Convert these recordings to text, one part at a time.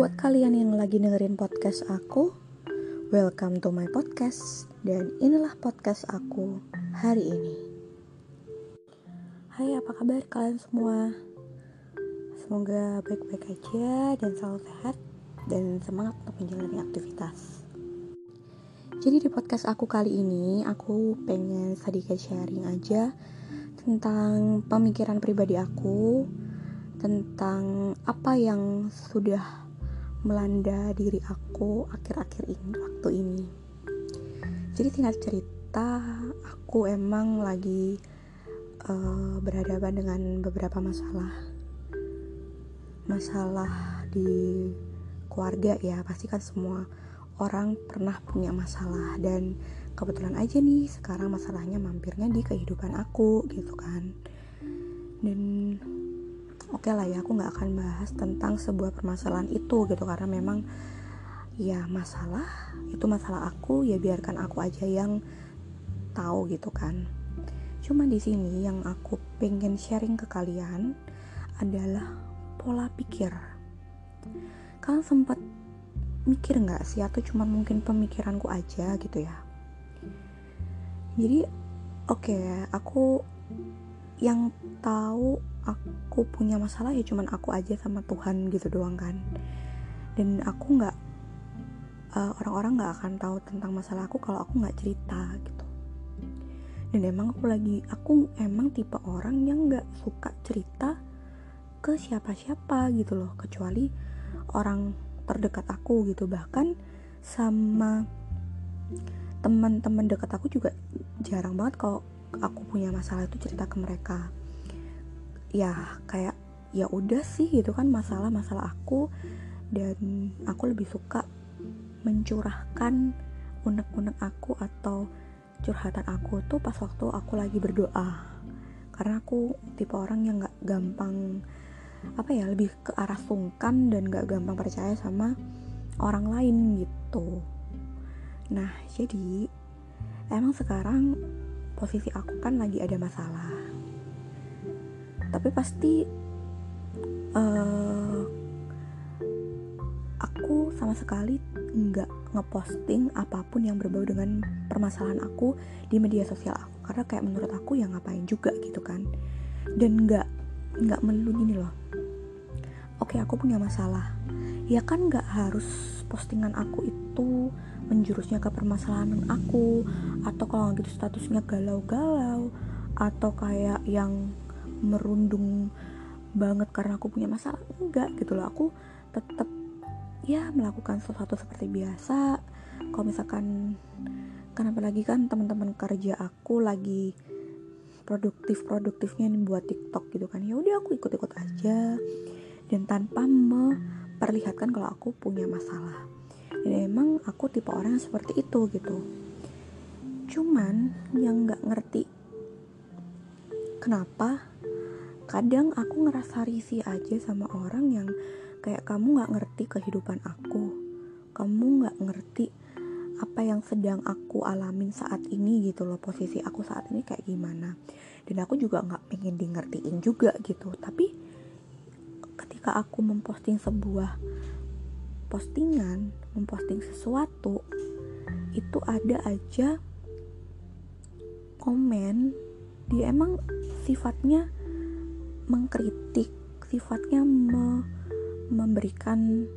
Buat kalian yang lagi dengerin podcast aku, welcome to my podcast dan inilah podcast aku hari ini. Hai, apa kabar kalian semua? Semoga baik-baik aja dan selalu sehat dan semangat untuk menjalani aktivitas. Jadi di podcast aku kali ini, aku pengen sedikit sharing aja tentang pemikiran pribadi aku tentang apa yang sudah melanda diri aku akhir-akhir ini waktu ini. Jadi tinggal cerita, aku emang lagi uh, berhadapan dengan beberapa masalah. Masalah di keluarga ya, pasti kan semua orang pernah punya masalah dan kebetulan aja nih sekarang masalahnya mampirnya di kehidupan aku gitu kan. Dan oke okay lah ya aku nggak akan bahas tentang sebuah permasalahan itu gitu. Karena memang ya masalah itu masalah aku ya biarkan aku aja yang tahu gitu kan. Cuma di sini yang aku pengen sharing ke kalian adalah pola pikir. Kalian sempat mikir nggak sih? Atau cuma mungkin pemikiranku aja gitu ya? Jadi oke okay, aku yang tahu aku punya masalah ya cuman aku aja sama Tuhan gitu doang kan. Dan aku nggak uh, orang-orang nggak akan tahu tentang masalah aku kalau aku nggak cerita gitu. Dan emang aku lagi aku emang tipe orang yang nggak suka cerita ke siapa-siapa gitu loh kecuali orang terdekat aku gitu. Bahkan sama teman-teman dekat aku juga jarang banget kalau aku punya masalah itu cerita ke mereka ya kayak ya udah sih gitu kan masalah-masalah aku. Dan aku lebih suka mencurahkan unek-unek aku atau curhatan aku tuh pas waktu aku lagi berdoa. Karena aku tipe orang yang nggak gampang apa ya lebih ke arah sungkan dan nggak gampang percaya sama orang lain gitu. Nah jadi emang sekarang posisi aku kan lagi ada masalah tapi pasti uh, aku sama sekali nggak ngeposting apa pun yang berbau dengan permasalahan aku di media sosial aku. Karena kayak menurut aku ya ngapain juga gitu kan. Dan nggak nggak melulu gini loh. Oke aku punya masalah. Ya kan nggak harus postingan aku itu menjurusnya ke permasalahan aku atau kalau gitu statusnya galau-galau atau kayak yang merundung banget karena aku punya masalah. Enggak gitu loh. Aku tetap ya melakukan sesuatu seperti biasa. Kalau misalkan kan apalagi kan teman-teman kerja aku lagi produktif produktifnya nih buat TikTok gitu kan. Ya udah aku ikut-ikut aja. Dan tanpa memperlihatkan kalau aku punya masalah. Dan emang aku tipe orang yang seperti itu gitu. Cuman yang nggak ngerti kenapa kadang aku ngerasa risih aja sama orang yang kayak kamu gak ngerti kehidupan aku. Kamu gak ngerti apa yang sedang aku alamin saat ini gitu loh posisi aku saat ini kayak gimana. Dan aku juga gak pengen di ngertiin juga gitu. Tapi ketika aku memposting sebuah postingan memposting sesuatu itu ada aja komen dia emang sifatnya mengkritik sifatnya me memberikan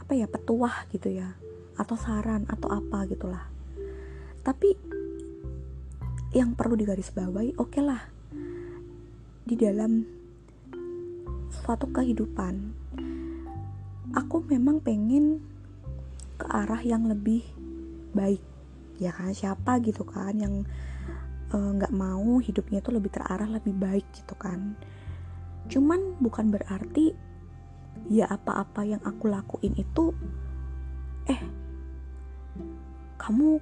apa ya petuah gitu ya atau saran atau apa gitulah. Tapi yang perlu digarisbawahi oke okay lah di dalam suatu kehidupan aku memang pengen ke arah yang lebih baik ya kan siapa gitu kan yang eh, nggak uh, mau hidupnya itu lebih terarah lebih baik gitu kan cuman bukan berarti ya apa-apa yang aku lakuin itu eh kamu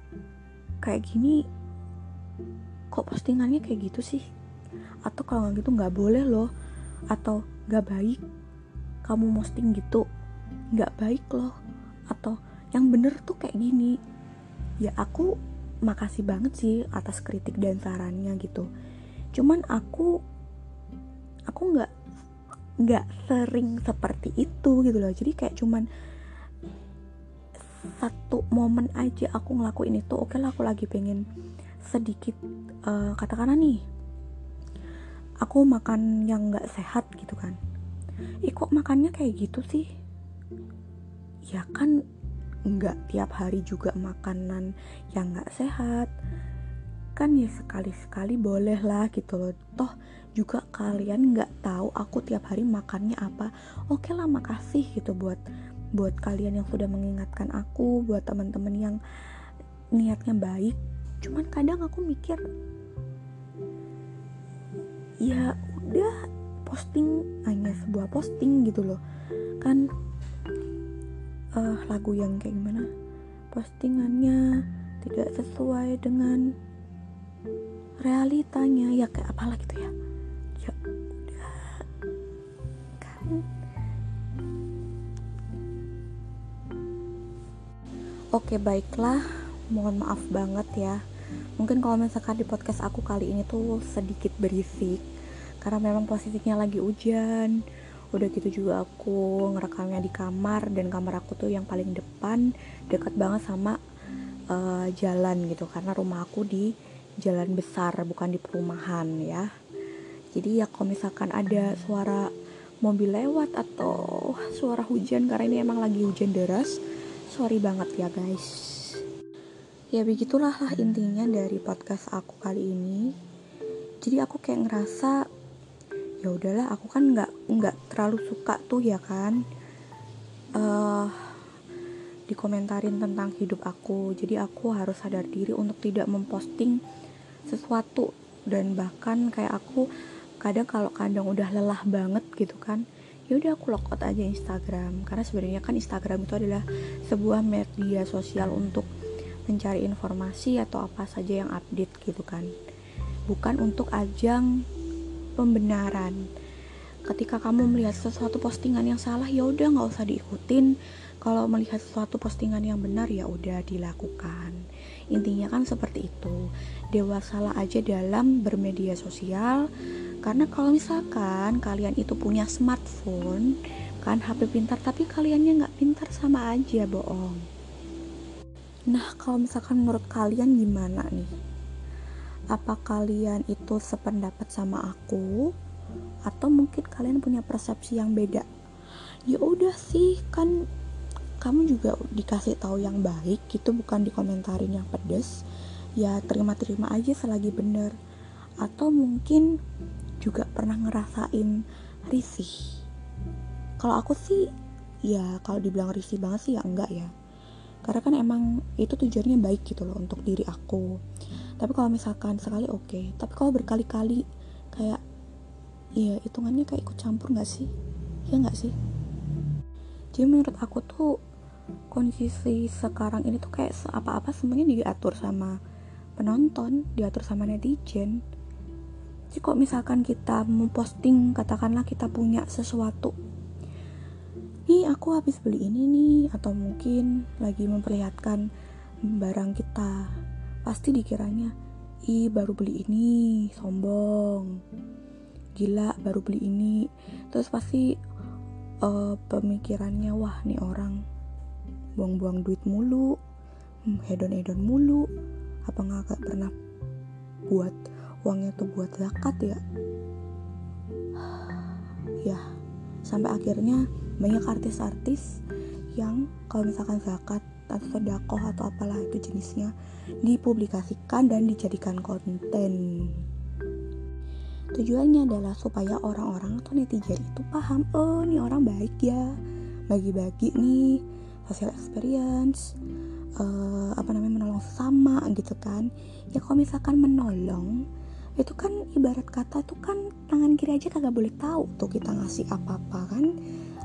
kayak gini kok postingannya kayak gitu sih? Atau kalau nggak gitu nggak boleh loh. Atau nggak baik kamu posting gitu nggak baik loh. Atau yang bener tuh kayak gini. Ya aku makasih banget sih atas kritik dan sarannya gitu. Cuman aku aku nggak nggak sering seperti itu gitu loh. Jadi kayak cuman satu momen aja aku ngelakuin itu oke okay lah aku lagi pengen sedikit uh, katakanlah nih aku makan yang nggak sehat gitu kan. Ih kok makannya kayak gitu sih? Ya kan nggak tiap hari juga makanan yang nggak sehat. Kan ya sekali-sekali boleh lah gitu loh. Toh juga kalian nggak tahu aku tiap hari makannya apa oke lah makasih gitu buat buat kalian yang sudah mengingatkan aku buat teman-teman yang niatnya baik. Cuman kadang aku mikir ya udah posting hanya sebuah posting gitu loh. Kan uh, lagu yang kayak gimana? Postingannya tidak sesuai dengan realitanya ya kayak apalah gitu ya oke baiklah. Mohon maaf banget ya. Mungkin kalau misalkan di podcast aku kali ini tuh sedikit berisik karena memang posisinya lagi hujan. Udah gitu juga aku ngerekamnya di kamar dan kamar aku tuh yang paling depan deket banget sama uh, jalan gitu. Karena rumah aku di jalan besar bukan di perumahan ya. Jadi ya kalau misalkan ada suara mobil lewat atau suara hujan karena ini emang lagi hujan deras. Sorry banget ya guys. Ya begitulah lah intinya dari podcast aku kali ini. Jadi aku kayak ngerasa ya udahlah aku kan nggak nggak terlalu suka tuh ya kan? Uh, dikomentarin tentang hidup aku. Jadi aku harus sadar diri untuk tidak memposting sesuatu. Dan bahkan kayak aku kadang kalau kadang udah lelah banget gitu kan ya udah aku logout aja Instagram. Karena sebenarnya kan Instagram itu adalah sebuah media sosial untuk mencari informasi atau apa saja yang update gitu kan. Bukan untuk ajang pembenaran. Ketika kamu melihat sesuatu postingan yang salah ya udah nggak usah diikutin kalau melihat sesuatu postingan yang benar ya udah dilakukan. Intinya kan seperti itu. Dewasalah aja dalam bermedia sosial. Karena kalau misalkan kalian itu punya smartphone kan HP pintar tapi kaliannya nggak pintar sama aja bohong. Nah kalau misalkan menurut kalian gimana nih? Apa kalian itu sependapat sama aku? Atau mungkin kalian punya persepsi yang beda? Ya udah sih kan kamu juga dikasih tahu yang baik gitu bukan dikomentarin yang pedes. Ya terima-terima aja selagi bener. Atau mungkin juga pernah ngerasain risih. Kalau aku sih ya kalau dibilang risih banget sih ya enggak ya. Karena kan emang itu tujuannya baik gitu loh untuk diri aku. Tapi kalau misalkan sekali oke. Okay. tapi kalau berkali-kali kayak ya hitungannya kayak ikut campur nggak sih? Ya nggak sih? Jadi menurut aku tuh kondisi sekarang ini tuh kayak apa-apa semuanya diatur sama penonton diatur sama netizen. Jadi kok misalkan kita memposting katakanlah kita punya sesuatu nih aku habis beli ini nih atau mungkin lagi memperlihatkan barang kita pasti dikiranya ih baru beli ini sombong gila baru beli ini. Terus pasti uh, pemikirannya wah nih orang buang-buang duit mulu hmm, hedon-hedon mulu. Apa nggak pernah buat uangnya tuh buat zakat ya? Ya sampai akhirnya banyak artis-artis yang kalau misalkan zakat atau sedekah atau apalah itu jenisnya dipublikasikan dan dijadikan konten. Tujuannya adalah supaya orang-orang atau netizen itu paham oh ini orang baik ya bagi-bagi nih social experience uh, apa namanya menolong sesama gitu kan. Ya kalau misalkan menolong itu kan ibarat kata tuh kan tangan kiri aja kagak boleh tahu tuh kita ngasih apa-apa kan.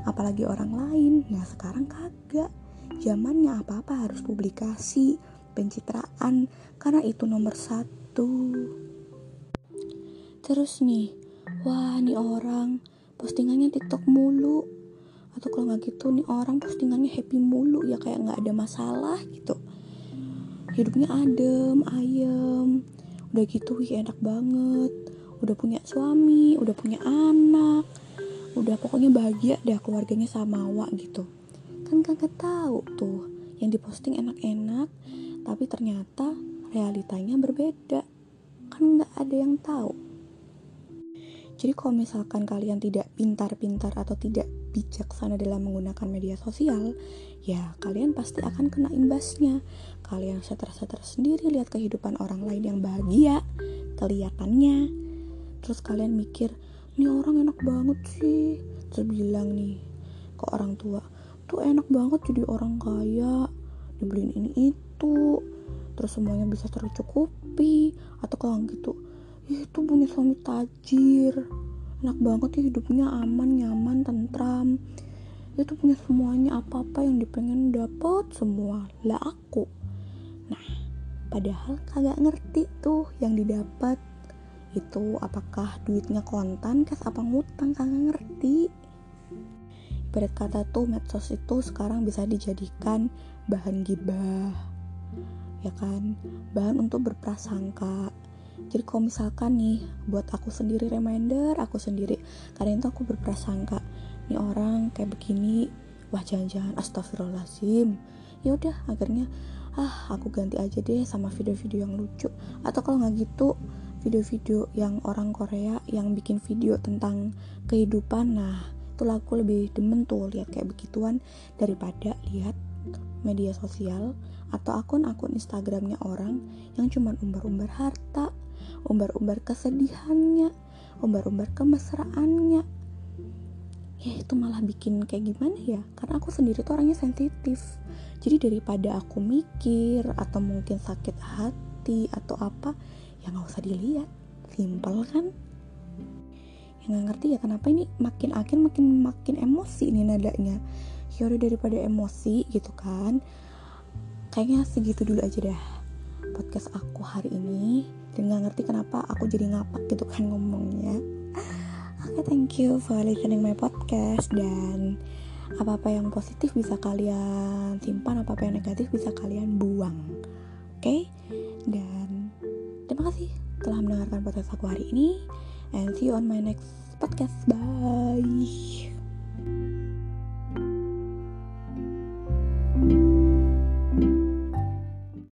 Apalagi orang lain. Nah sekarang kagak. Zamannya apa-apa harus publikasi pencitraan. Karena itu nomor satu. Terus nih wah nih orang postingannya tiktok mulu atau kalau nggak gitu nih orang postingannya happy mulu ya kayak nggak ada masalah gitu. Hidupnya adem ayem. Udah gitu wih enak banget. Udah punya suami udah punya anak. Udah pokoknya bahagia deh keluarganya sama Wak gitu. Kan kagak tahu tuh yang diposting enak-enak tapi ternyata realitanya berbeda. Kan nggak ada yang tahu jadi kalau misalkan kalian tidak pintar-pintar atau tidak bijaksana dalam menggunakan media sosial, ya kalian pasti akan kena imbasnya. Kalian seter-seter sendiri lihat kehidupan orang lain yang bahagia, kelihatannya. Terus kalian mikir, ini orang enak banget sih. Terus bilang nih ke orang tua, tuh enak banget jadi orang kaya, dibeliin ini itu, terus semuanya bisa tercukupi. Atau kalau gitu, itu punya suami tajir. Enak banget ya hidupnya aman nyaman tentram. Itu punya semuanya apa-apa yang dipengen dapat semua. Lah aku. Nah padahal kagak ngerti tuh yang didapat itu apakah duitnya kontan kas apa ngutang kagak ngerti. Ibarat kata tuh medsos itu sekarang bisa dijadikan bahan gibah. Ya kan? Bahan untuk berprasangka jadi kalau misalkan nih buat aku sendiri reminder aku sendiri kadang itu aku berprasangka nih orang kayak begini wah jangan-jangan astagfirullahaladzim. Ya udah akhirnya ah aku ganti aja deh sama video-video yang lucu. Atau kalau nggak gitu video-video yang orang Korea yang bikin video tentang kehidupan nah itu aku lebih demen tuh lihat kayak begituan daripada lihat media sosial atau akun-akun Instagramnya orang yang cuma umbar-umbar harta umbar-umbar kesedihannya umbar-umbar kemesraannya. Ya itu malah bikin kayak gimana ya? Karena aku sendiri tuh orangnya sensitif. Jadi daripada aku mikir atau mungkin sakit hati atau apa ya nggak usah dilihat. Simpel kan? Yang nggak ngerti ya kenapa ini makin akhir makin makin emosi ini nadanya. Ya udah daripada emosi gitu kan kayaknya segitu dulu aja dah podcast aku hari ini dan gak ngerti kenapa aku jadi ngapak gitu kan ngomongnya. Oke okay, thank you for listening my podcast. Dan apa-apa yang positif bisa kalian simpan apa-apa yang negatif bisa kalian buang. Oke? Okay? dan terima kasih telah mendengarkan podcast aku hari ini. And see you on my next podcast. Bye